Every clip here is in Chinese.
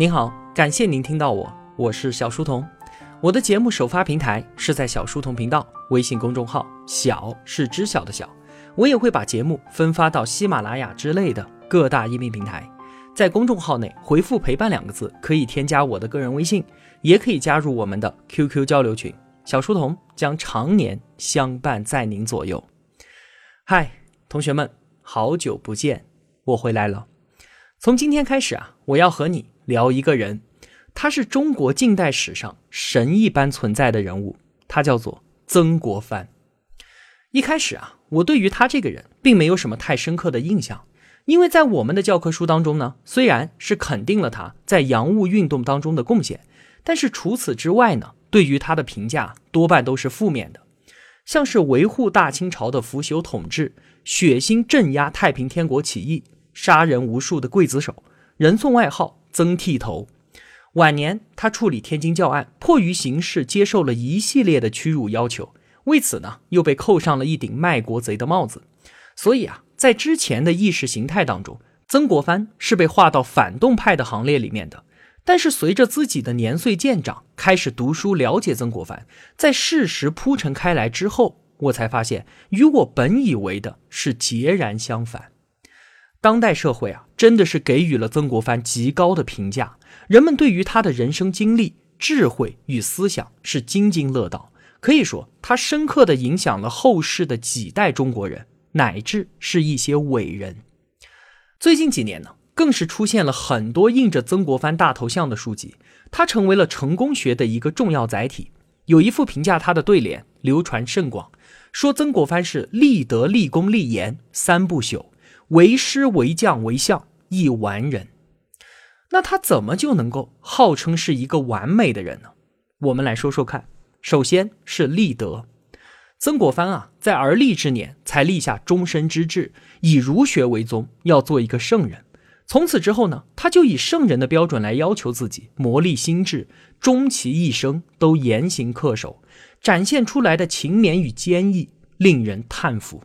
您好，感谢您听到我，我是小书童。我的节目首发平台是在小书童频道微信公众号，小是知晓的小。我也会把节目分发到喜马拉雅之类的各大音频平台。在公众号内回复“陪伴”两个字，可以添加我的个人微信，也可以加入我们的 QQ 交流群。小书童将常年相伴在您左右。嗨，同学们，好久不见，我回来了。从今天开始啊，我要和你。聊一个人，他是中国近代史上神一般存在的人物，他叫做曾国藩。一开始啊，我对于他这个人并没有什么太深刻的印象，因为在我们的教科书当中呢，虽然是肯定了他在洋务运动当中的贡献，但是除此之外呢，对于他的评价多半都是负面的，像是维护大清朝的腐朽统治、血腥镇压太平天国起义、杀人无数的刽子手，人送外号。曾剃头，晚年他处理天津教案，迫于形势，接受了一系列的屈辱要求，为此呢，又被扣上了一顶卖国贼的帽子。所以啊，在之前的意识形态当中，曾国藩是被划到反动派的行列里面的。但是随着自己的年岁渐长，开始读书了解曾国藩，在事实铺陈开来之后，我才发现与我本以为的是截然相反。当代社会啊，真的是给予了曾国藩极高的评价。人们对于他的人生经历、智慧与思想是津津乐道。可以说，他深刻的影响了后世的几代中国人，乃至是一些伟人。最近几年呢，更是出现了很多印着曾国藩大头像的书籍，他成为了成功学的一个重要载体。有一副评价他的对联流传甚广，说曾国藩是立德、立功、立言三不朽。为师为将为相亦完人，那他怎么就能够号称是一个完美的人呢？我们来说说看。首先是立德，曾国藩啊，在而立之年才立下终身之志，以儒学为宗，要做一个圣人。从此之后呢，他就以圣人的标准来要求自己，磨砺心智，终其一生都言行恪守，展现出来的勤勉与坚毅令人叹服。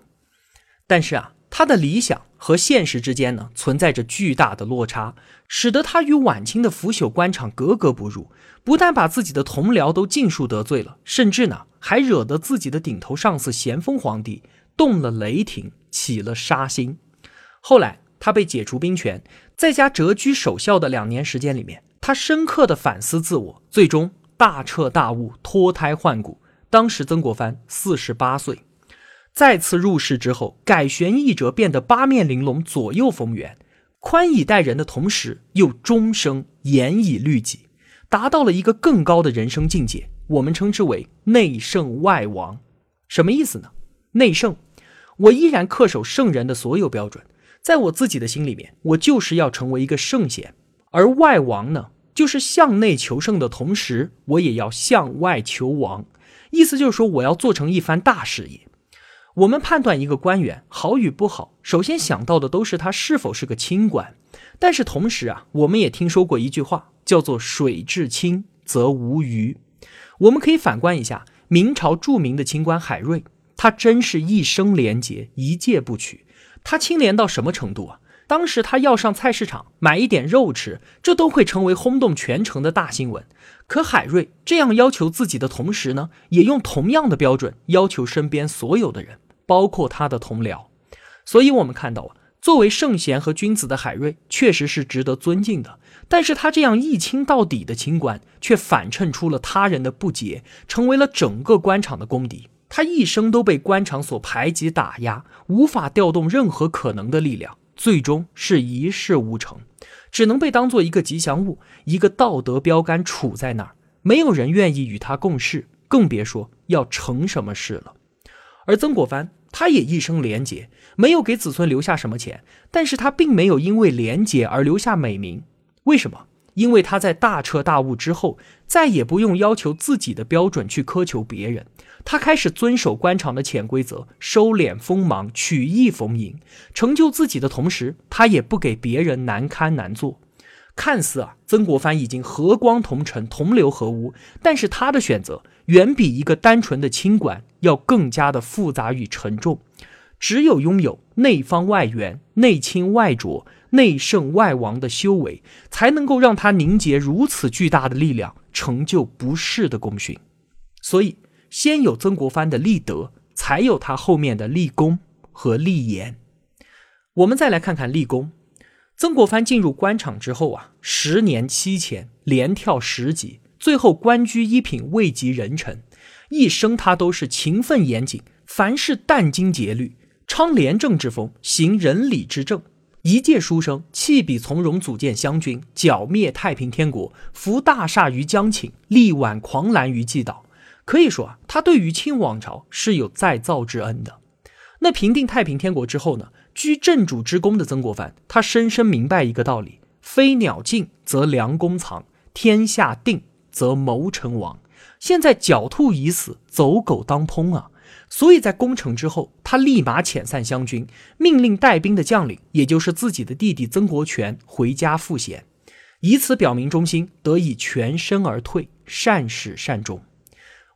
但是啊，他的理想。和现实之间呢，存在着巨大的落差，使得他与晚清的腐朽官场格格不入。不但把自己的同僚都尽数得罪了，甚至呢，还惹得自己的顶头上司咸丰皇帝动了雷霆，起了杀心。后来他被解除兵权，在家谪居守孝的两年时间里面，他深刻的反思自我，最终大彻大悟，脱胎换骨。当时曾国藩四十八岁。再次入世之后，改弦易辙，变得八面玲珑，左右逢源，宽以待人的同时，又终生严以律己，达到了一个更高的人生境界。我们称之为内圣外王，什么意思呢？内圣，我依然恪守圣人的所有标准，在我自己的心里面，我就是要成为一个圣贤；而外王呢，就是向内求圣的同时，我也要向外求王。意思就是说，我要做成一番大事业。我们判断一个官员好与不好，首先想到的都是他是否是个清官。但是同时啊，我们也听说过一句话，叫做“水至清则无鱼”。我们可以反观一下明朝著名的清官海瑞，他真是一生廉洁，一戒不取。他清廉到什么程度啊？当时他要上菜市场买一点肉吃，这都会成为轰动全城的大新闻。可海瑞这样要求自己的同时呢，也用同样的标准要求身边所有的人。包括他的同僚，所以我们看到啊，作为圣贤和君子的海瑞确实是值得尊敬的。但是他这样一清到底的清官，却反衬出了他人的不解，成为了整个官场的公敌。他一生都被官场所排挤打压，无法调动任何可能的力量，最终是一事无成，只能被当做一个吉祥物，一个道德标杆杵在那儿，没有人愿意与他共事，更别说要成什么事了。而曾国藩，他也一生廉洁，没有给子孙留下什么钱，但是他并没有因为廉洁而留下美名。为什么？因为他在大彻大悟之后，再也不用要求自己的标准去苛求别人，他开始遵守官场的潜规则，收敛锋芒，曲意逢迎，成就自己的同时，他也不给别人难堪难做。看似啊，曾国藩已经和光同尘，同流合污，但是他的选择。远比一个单纯的清官要更加的复杂与沉重。只有拥有内方外圆、内清外浊、内圣外王的修为，才能够让他凝结如此巨大的力量，成就不世的功勋。所以，先有曾国藩的立德，才有他后面的立功和立言。我们再来看看立功。曾国藩进入官场之后啊，十年七迁，连跳十级，最后官居一品，位极人臣。一生他都是勤奋严谨，凡事殚精竭虑，倡廉政之风，行仁礼之政。一介书生，弃笔从戎，组建湘军，剿灭太平天国，扶大厦于江倾，力挽狂澜于既倒。可以说啊，他对于清王朝是有再造之恩的。那平定太平天国之后呢？居正主之功的曾国藩，他深深明白一个道理：飞鸟尽，则良弓藏；天下定，则谋臣亡。现在狡兔已死，走狗当烹啊！所以在攻城之后，他立马遣散湘军，命令带兵的将领，也就是自己的弟弟曾国荃回家赋闲，以此表明忠心，得以全身而退，善始善终。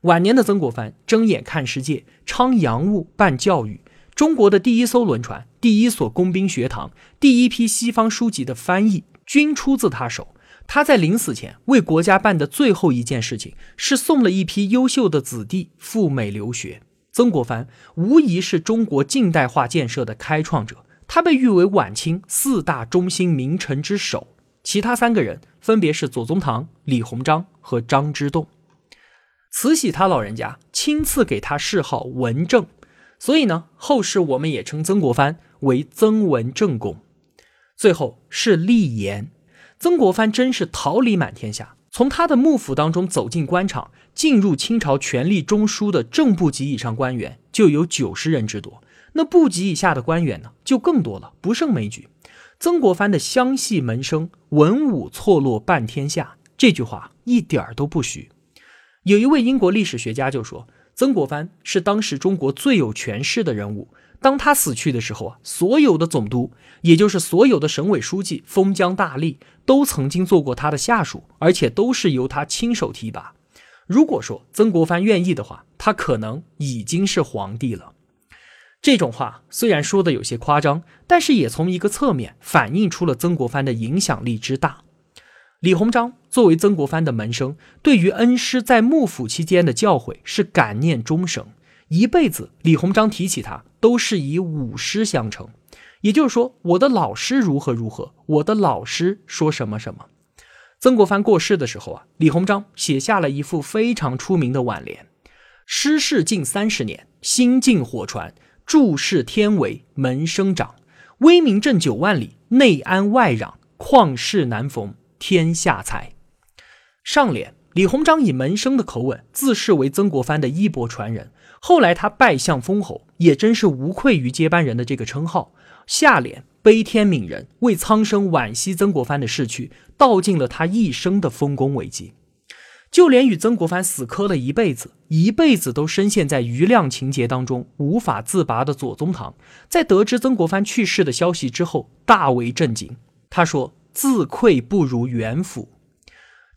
晚年的曾国藩睁眼看世界，倡洋务，办教育。中国的第一艘轮船、第一所工兵学堂、第一批西方书籍的翻译，均出自他手。他在临死前为国家办的最后一件事情，是送了一批优秀的子弟赴美留学。曾国藩无疑是中国近代化建设的开创者，他被誉为晚清四大中兴名臣之首。其他三个人分别是左宗棠、李鸿章和张之洞。慈禧他老人家亲赐给他谥号文正。所以呢，后世我们也称曾国藩为曾文正公。最后是立言，曾国藩真是桃李满天下。从他的幕府当中走进官场，进入清朝权力中枢的正部级以上官员就有九十人之多，那部级以下的官员呢，就更多了，不胜枚举。曾国藩的湘系门生，文武错落半天下，这句话一点儿都不虚。有一位英国历史学家就说。曾国藩是当时中国最有权势的人物。当他死去的时候啊，所有的总督，也就是所有的省委书记、封疆大吏，都曾经做过他的下属，而且都是由他亲手提拔。如果说曾国藩愿意的话，他可能已经是皇帝了。这种话虽然说的有些夸张，但是也从一个侧面反映出了曾国藩的影响力之大。李鸿章作为曾国藩的门生，对于恩师在幕府期间的教诲是感念终生。一辈子，李鸿章提起他都是以武师相称，也就是说，我的老师如何如何，我的老师说什么什么。曾国藩过世的时候啊，李鸿章写下了一副非常出名的挽联：“师事近三十年，心静火传，注视天为门生长，威名震九万里，内安外攘，旷世难逢。”天下才，上联李鸿章以门生的口吻自视为曾国藩的衣钵传人，后来他拜相封侯，也真是无愧于接班人的这个称号。下联悲天悯人，为苍生惋惜曾国藩的逝去，道尽了他一生的丰功伟绩。就连与曾国藩死磕了一辈子，一辈子都深陷在余量情节当中无法自拔的左宗棠，在得知曾国藩去世的消息之后，大为震惊。他说。自愧不如元辅，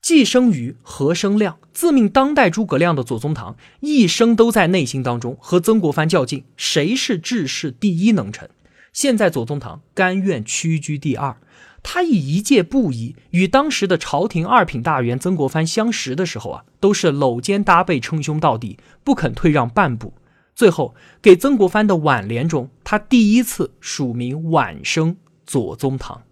既生瑜，何生亮？自命当代诸葛亮的左宗棠，一生都在内心当中和曾国藩较劲，谁是治世第一能臣？现在左宗棠甘愿屈居第二，他以一介布衣与当时的朝廷二品大员曾国藩相识的时候啊，都是搂肩搭背，称兄道弟，不肯退让半步。最后给曾国藩的挽联中，他第一次署名晚生左宗棠。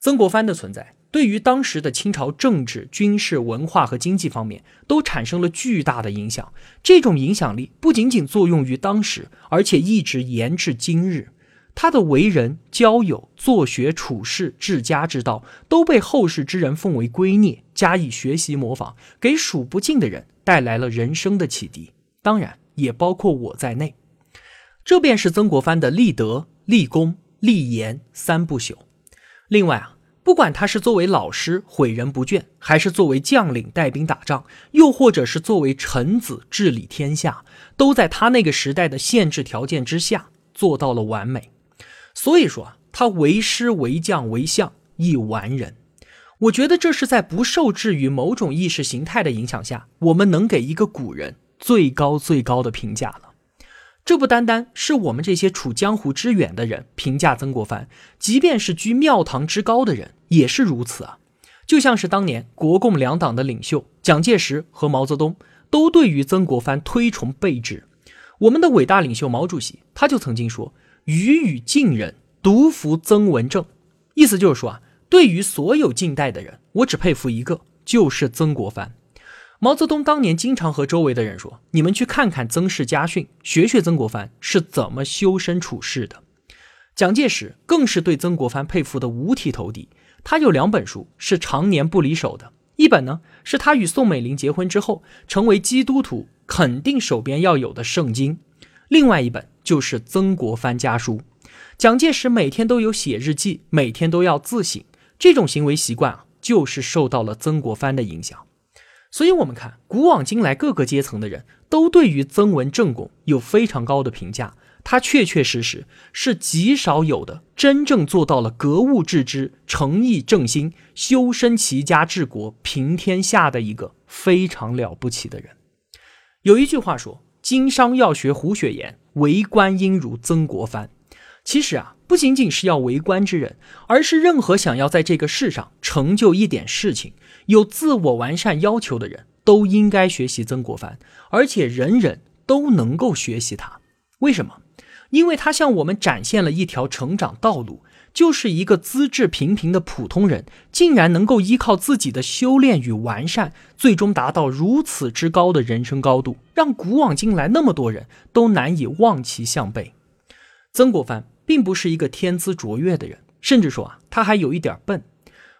曾国藩的存在，对于当时的清朝政治、军事、文化和经济方面都产生了巨大的影响。这种影响力不仅仅作用于当时，而且一直延至今日。他的为人、交友、作学、处世、治家之道，都被后世之人奉为圭臬，加以学习模仿，给数不尽的人带来了人生的启迪。当然，也包括我在内。这便是曾国藩的立德、立功、立言三不朽。另外啊。不管他是作为老师诲人不倦，还是作为将领带兵打仗，又或者是作为臣子治理天下，都在他那个时代的限制条件之下做到了完美。所以说，他为师为将为相亦完人。我觉得这是在不受制于某种意识形态的影响下，我们能给一个古人最高最高的评价了。这不单单是我们这些处江湖之远的人评价曾国藩，即便是居庙堂之高的人也是如此啊。就像是当年国共两党的领袖蒋介石和毛泽东都对于曾国藩推崇备至。我们的伟大领袖毛主席他就曾经说：“予与近人，独服曾文正。”意思就是说啊，对于所有近代的人，我只佩服一个，就是曾国藩。毛泽东当年经常和周围的人说：“你们去看看曾氏家训，学学曾国藩是怎么修身处世的。”蒋介石更是对曾国藩佩服的五体投地。他有两本书是常年不离手的，一本呢是他与宋美龄结婚之后成为基督徒肯定手边要有的圣经，另外一本就是曾国藩家书。蒋介石每天都有写日记，每天都要自省，这种行为习惯啊，就是受到了曾国藩的影响。所以，我们看古往今来各个阶层的人都对于曾文正公有非常高的评价。他确确实实是极少有的真正做到了格物致知、诚意正心、修身齐家治国平天下的一个非常了不起的人。有一句话说：“经商要学胡雪岩，为官应如曾国藩。”其实啊，不仅仅是要为官之人，而是任何想要在这个世上成就一点事情、有自我完善要求的人，都应该学习曾国藩，而且人人都能够学习他。为什么？因为他向我们展现了一条成长道路，就是一个资质平平的普通人，竟然能够依靠自己的修炼与完善，最终达到如此之高的人生高度，让古往今来那么多人都难以望其项背。曾国藩并不是一个天资卓越的人，甚至说啊，他还有一点笨。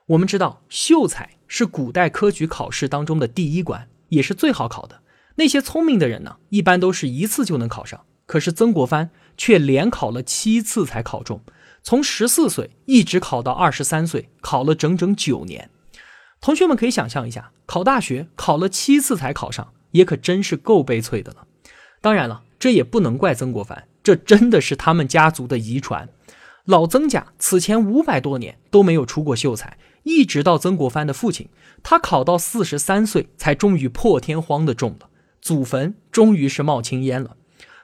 我们知道，秀才是古代科举考试当中的第一关，也是最好考的。那些聪明的人呢，一般都是一次就能考上。可是曾国藩却连考了七次才考中，从十四岁一直考到二十三岁，考了整整九年。同学们可以想象一下，考大学考了七次才考上，也可真是够悲催的了。当然了，这也不能怪曾国藩，这真的是他们家族的遗传。老曾家此前五百多年都没有出过秀才，一直到曾国藩的父亲，他考到四十三岁才终于破天荒的中了，祖坟终于是冒青烟了。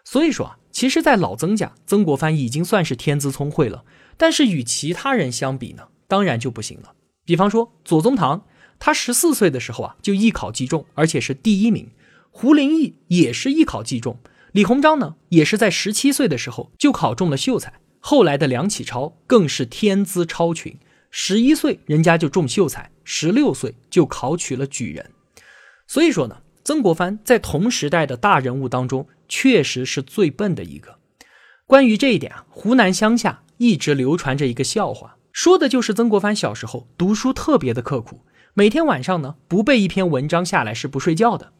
所以说啊，其实，在老曾家，曾国藩已经算是天资聪慧了。但是与其他人相比呢，当然就不行了。比方说左宗棠，他十四岁的时候啊，就艺考即中，而且是第一名；胡林翼也是艺考即中；李鸿章呢，也是在十七岁的时候就考中了秀才。后来的梁启超更是天资超群，十一岁人家就中秀才，十六岁就考取了举人。所以说呢。曾国藩在同时代的大人物当中，确实是最笨的一个。关于这一点啊，湖南乡下一直流传着一个笑话，说的就是曾国藩小时候读书特别的刻苦，每天晚上呢不背一篇文章下来是不睡觉的。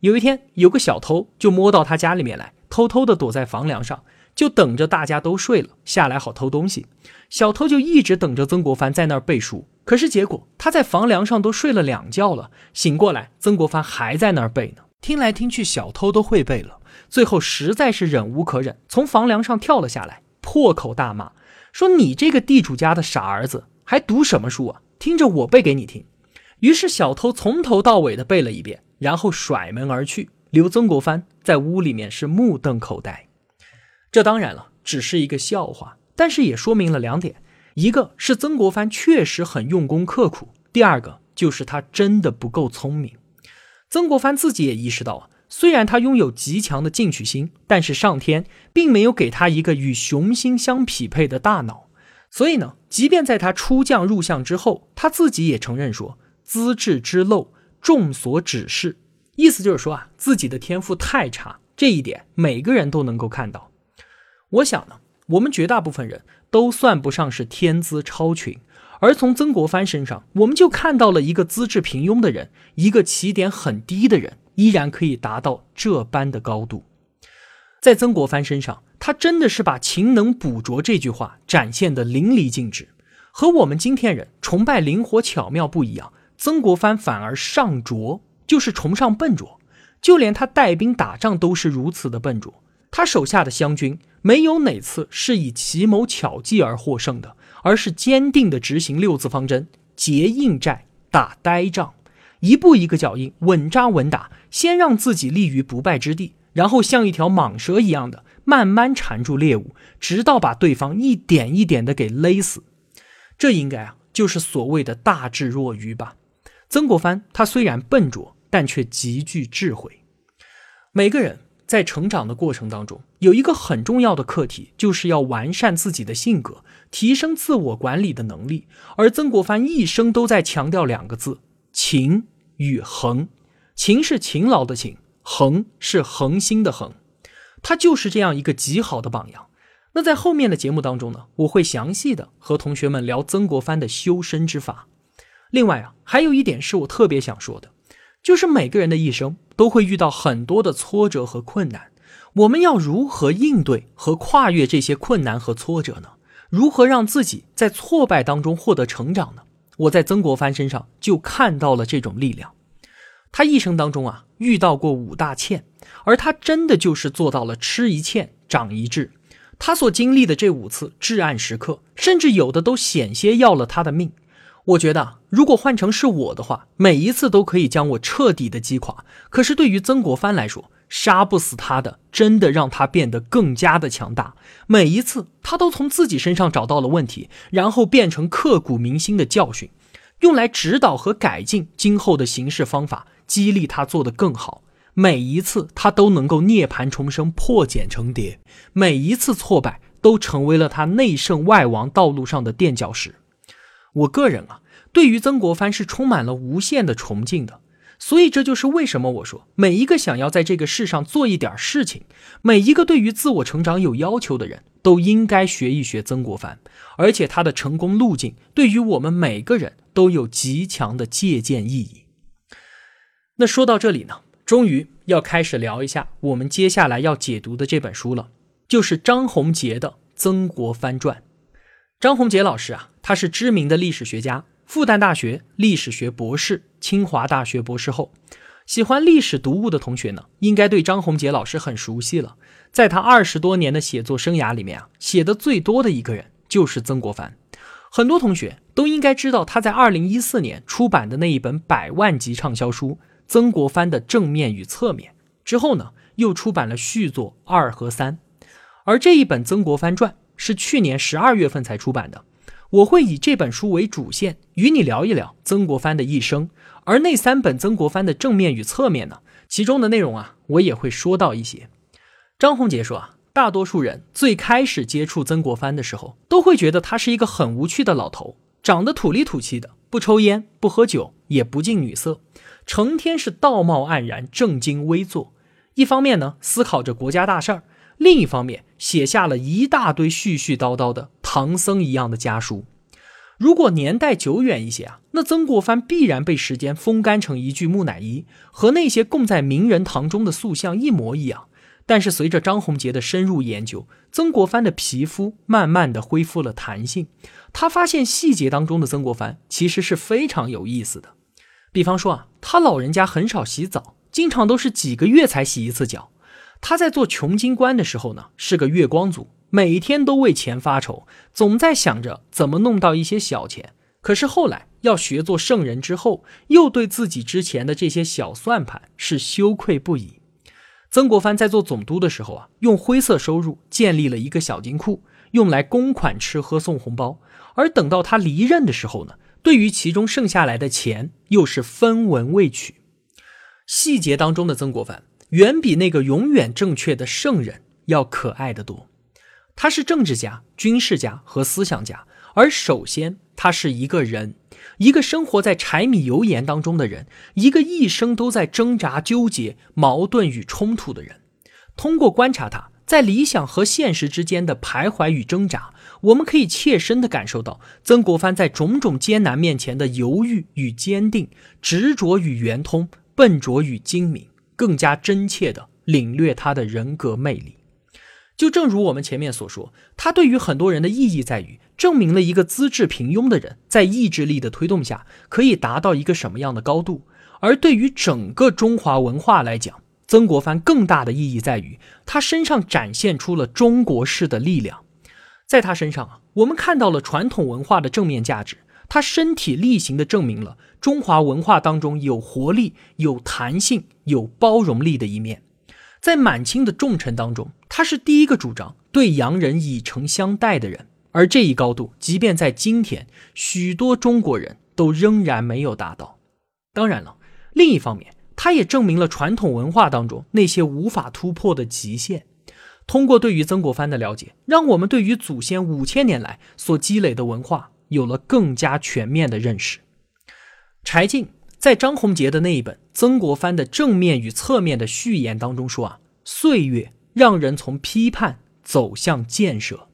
有一天，有个小偷就摸到他家里面来，偷偷的躲在房梁上，就等着大家都睡了下来好偷东西。小偷就一直等着曾国藩在那儿背书。可是结果，他在房梁上都睡了两觉了，醒过来，曾国藩还在那儿背呢。听来听去，小偷都会背了。最后实在是忍无可忍，从房梁上跳了下来，破口大骂，说：“你这个地主家的傻儿子，还读什么书啊？听着我背给你听。”于是小偷从头到尾的背了一遍，然后甩门而去，留曾国藩在屋里面是目瞪口呆。这当然了，只是一个笑话，但是也说明了两点。一个是曾国藩确实很用功刻苦，第二个就是他真的不够聪明。曾国藩自己也意识到啊，虽然他拥有极强的进取心，但是上天并没有给他一个与雄心相匹配的大脑。所以呢，即便在他出将入相之后，他自己也承认说资质之陋，众所指示。意思就是说啊，自己的天赋太差，这一点每个人都能够看到。我想呢，我们绝大部分人。都算不上是天资超群，而从曾国藩身上，我们就看到了一个资质平庸的人，一个起点很低的人，依然可以达到这般的高度。在曾国藩身上，他真的是把“勤能补拙”这句话展现的淋漓尽致。和我们今天人崇拜灵活巧妙不一样，曾国藩反而上拙，就是崇尚笨拙。就连他带兵打仗都是如此的笨拙。他手下的湘军没有哪次是以奇谋巧计而获胜的，而是坚定地执行六字方针，结硬寨，打呆仗，一步一个脚印，稳扎稳打，先让自己立于不败之地，然后像一条蟒蛇一样的慢慢缠住猎物，直到把对方一点一点的给勒死。这应该啊，就是所谓的大智若愚吧。曾国藩他虽然笨拙，但却极具智慧。每个人在成长的过程当中，有一个很重要的课题，就是要完善自己的性格，提升自我管理的能力。而曾国藩一生都在强调两个字：勤与恒。勤是勤劳的勤，恒是恒心的恒。他就是这样一个极好的榜样。那在后面的节目当中呢，我会详细的和同学们聊曾国藩的修身之法。另外啊，还有一点是我特别想说的，就是每个人的一生都会遇到很多的挫折和困难，我们要如何应对和跨越这些困难和挫折呢？如何让自己在挫败当中获得成长呢？我在曾国藩身上就看到了这种力量。他一生当中啊，遇到过五大欠，而他真的就是做到了吃一堑长一智。他所经历的这五次至暗时刻，甚至有的都险些要了他的命。我觉得，如果换成是我的话，每一次都可以将我彻底的击垮。可是对于曾国藩来说，杀不死他的，真的让他变得更加的强大。每一次，他都从自己身上找到了问题，然后变成刻骨铭心的教训，用来指导和改进今后的行事方法，激励他做得更好。每一次，他都能够涅槃重生，破茧成蝶。每一次挫败，都成为了他内圣外王道路上的垫脚石。我个人啊，对于曾国藩是充满了无限的崇敬的，所以这就是为什么我说，每一个想要在这个世上做一点事情，每一个对于自我成长有要求的人，都应该学一学曾国藩，而且他的成功路径对于我们每个人都有极强的借鉴意义。那说到这里呢，终于要开始聊一下我们接下来要解读的这本书了，就是张宏杰的《曾国藩传》。张宏杰老师啊，他是知名的历史学家，复旦大学历史学博士，清华大学博士后。喜欢历史读物的同学呢，应该对张宏杰老师很熟悉了。在他二十多年的写作生涯里面啊，写的最多的一个人就是曾国藩。很多同学都应该知道他在二零一四年出版的那一本百万级畅销书《曾国藩的正面与侧面》之后呢，又出版了续作二和三，而这一本《曾国藩传》。是去年十二月份才出版的。我会以这本书为主线，与你聊一聊曾国藩的一生。而那三本曾国藩的正面与侧面呢？其中的内容啊，我也会说到一些。张宏杰说啊，大多数人最开始接触曾国藩的时候，都会觉得他是一个很无趣的老头，长得土里土气的，不抽烟，不喝酒，也不近女色，成天是道貌岸然，正襟危坐。一方面呢，思考着国家大事儿。另一方面，写下了一大堆絮絮叨叨的唐僧一样的家书。如果年代久远一些啊，那曾国藩必然被时间风干成一具木乃伊，和那些供在名人堂中的塑像一模一样。但是随着张宏杰的深入研究，曾国藩的皮肤慢慢的恢复了弹性。他发现细节当中的曾国藩其实是非常有意思的。比方说啊，他老人家很少洗澡，经常都是几个月才洗一次脚。他在做穷京官的时候呢，是个月光族，每天都为钱发愁，总在想着怎么弄到一些小钱。可是后来要学做圣人之后，又对自己之前的这些小算盘是羞愧不已。曾国藩在做总督的时候啊，用灰色收入建立了一个小金库，用来公款吃喝送红包。而等到他离任的时候呢，对于其中剩下来的钱，又是分文未取。细节当中的曾国藩。远比那个永远正确的圣人要可爱的多。他是政治家、军事家和思想家，而首先他是一个人，一个生活在柴米油盐当中的人，一个一生都在挣扎、纠结、矛盾与冲突的人。通过观察他在理想和现实之间的徘徊与挣扎，我们可以切身的感受到曾国藩在种种艰难面前的犹豫与坚定、执着与圆通、笨拙与精明。更加真切地领略他的人格魅力，就正如我们前面所说，他对于很多人的意义在于证明了一个资质平庸的人在意志力的推动下可以达到一个什么样的高度；而对于整个中华文化来讲，曾国藩更大的意义在于他身上展现出了中国式的力量，在他身上啊，我们看到了传统文化的正面价值。他身体力行地证明了中华文化当中有活力、有弹性、有包容力的一面。在满清的重臣当中，他是第一个主张对洋人以诚相待的人。而这一高度，即便在今天，许多中国人都仍然没有达到。当然了，另一方面，他也证明了传统文化当中那些无法突破的极限。通过对于曾国藩的了解，让我们对于祖先五千年来所积累的文化有了更加全面的认识。柴进在张宏杰的那一本《曾国藩的正面与侧面的序言》当中说啊，岁月让人从批判走向建设。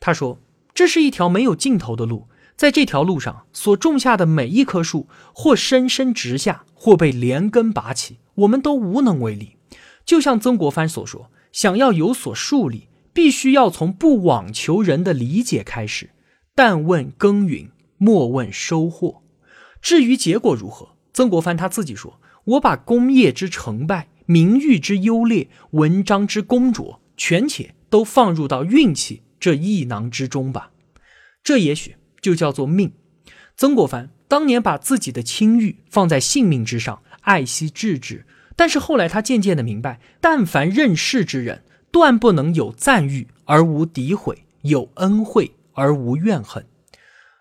他说，这是一条没有尽头的路，在这条路上所种下的每一棵树，或深深植下，或被连根拔起，我们都无能为力。就像曾国藩所说。想要有所树立，必须要从不枉求人的理解开始。但问耕耘，莫问收获。至于结果如何，曾国藩他自己说：“我把功业之成败、名誉之优劣、文章之工拙，全且都放入到运气这一囊之中吧。”这也许就叫做命。曾国藩当年把自己的清誉放在性命之上，爱惜至之。但是后来他渐渐的明白，但凡任事之人，断不能有赞誉而无诋毁，有恩惠而无怨恨。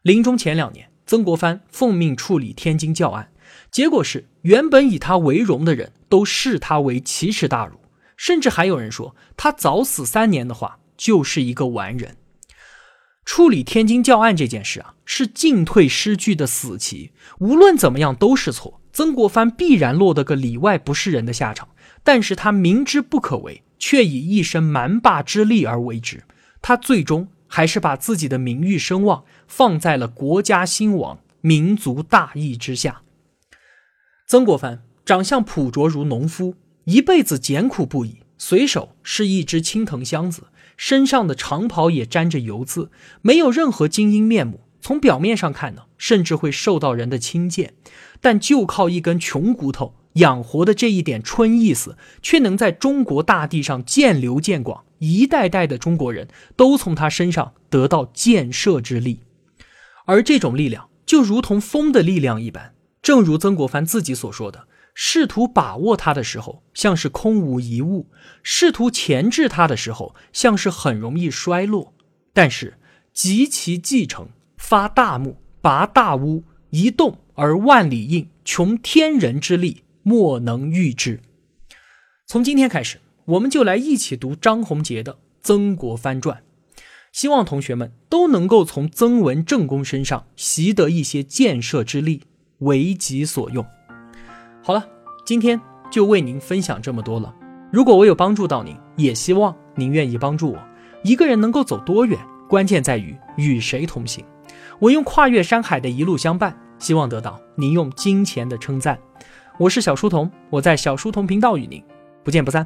临终前两年，曾国藩奉命处理天津教案，结果是原本以他为荣的人都视他为奇耻大辱，甚至还有人说他早死三年的话就是一个完人。处理天津教案这件事啊，是进退失据的死棋，无论怎么样都是错。曾国藩必然落得个里外不是人的下场，但是他明知不可为，却以一身蛮霸之力而为之。他最终还是把自己的名誉声望放在了国家兴亡、民族大义之下。曾国藩长相朴拙如农夫，一辈子艰苦不已，随手是一只青藤箱子，身上的长袍也沾着油渍，没有任何精英面目。从表面上看呢，甚至会受到人的轻贱，但就靠一根穷骨头养活的这一点春意思，却能在中国大地上渐流渐广，一代代的中国人都从他身上得到建设之力，而这种力量就如同风的力量一般，正如曾国藩自己所说的：试图把握它的时候，像是空无一物；试图钳制它的时候，像是很容易衰落。但是及其继承。发大木，拔大屋，一动而万里应，穷天人之力，莫能御之。从今天开始，我们就来一起读张宏杰的《曾国藩传》，希望同学们都能够从曾文正公身上习得一些建设之力，为己所用。好了，今天就为您分享这么多了。如果我有帮助到您，也希望您愿意帮助我。一个人能够走多远，关键在于与谁同行。我用跨越山海的一路相伴，希望得到您用金钱的称赞。我是小书童，我在小书童频道与您不见不散。